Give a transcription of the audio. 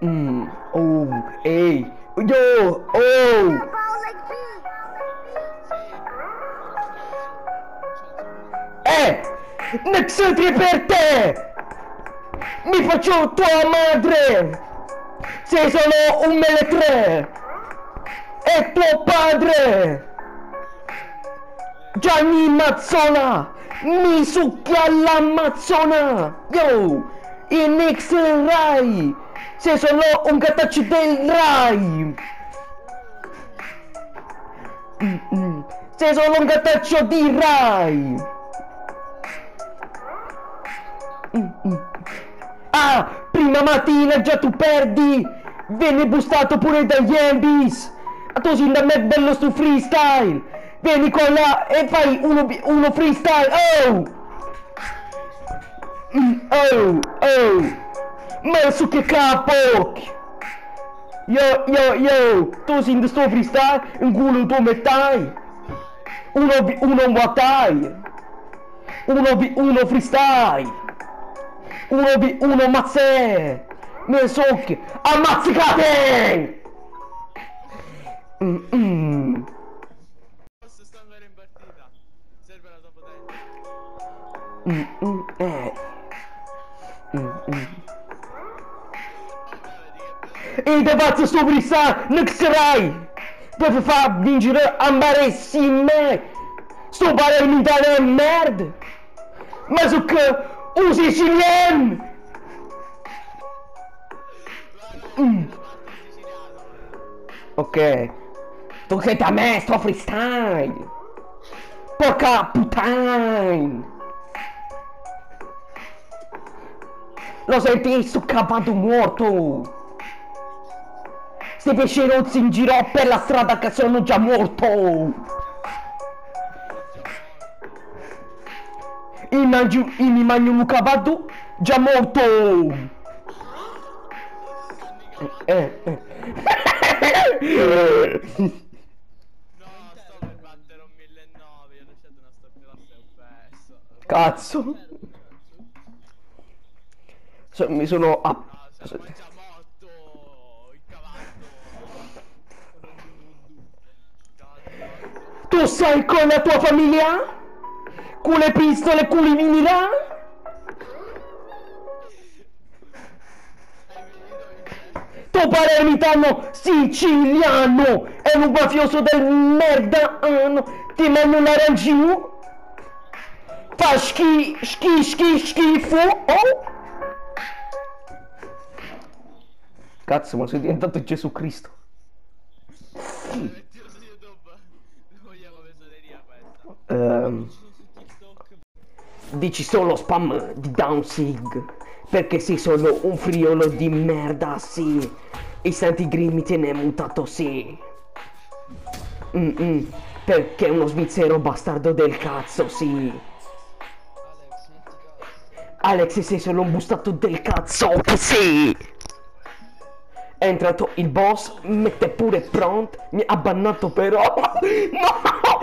Mm, oh, ehi, yo, oh! Eh! Nexetri per te! Mi faccio tua madre! Sei solo un meletre! E tuo padre! Gianni Mazzona! Mi succhia l'Amazzona! Yo! In Rai! Sei solo un gattaccio del Rai! Sei solo un gattaccio di Rai! Ah, prima mattina già tu perdi! Vieni bustato pure dagli Ambis! A tu sei da me bello sto freestyle! Vieni qua là e fai uno, uno freestyle! Oh! Oh, oh! Ma su che capo! Yo, yo, yo! Tu sei in sto freestyle? In culo tu mettai! Uno, uno wattai! Uno, uno freestyle! Uno, bi- uno mazzè! Mi socchi! Ammazzicate! Mm, mm. Posso sta ancora in partita. Serve la tua potenza. Mm, mm, eh. Mm, mm. E de faccio sto freestyle, non sarai! Deve far vincere a mare me! Sto pare imitare merda! Ma so che un siciliano! Mm. Ok. Tu sei da me, sto freestyle! Porca puttana! Lo senti, sto capato morto! Sti pescerozzi in giro per la strada che sono già morto! Il mangio, mi mangio un capato già morto! Eh, eh. No, sto per battere un 1009. Io lasciate una stoppiolata e ho perso. Cazzo! So- mi sono... app- No, sono già morto. Il cavallo. Tu sei con la tua famiglia? Con le pistole, con i vinila? Tu palermitano siciliano è un mafioso del merdano. Ti mando un arancino fa schi schi schi schifo oh? Cazzo ma sei diventato Gesù Cristo. Mettilo Ehm, dici solo spam di Downsig perché sei solo un friolo di merda, sì. E Santi Green mi tiene mutato, sì. Mm, mm, perché uno svizzero bastardo del cazzo, sì. Alex sei solo un bustato del cazzo, sì. È entrato il boss, mette pure prompt, mi ha bannato però. No!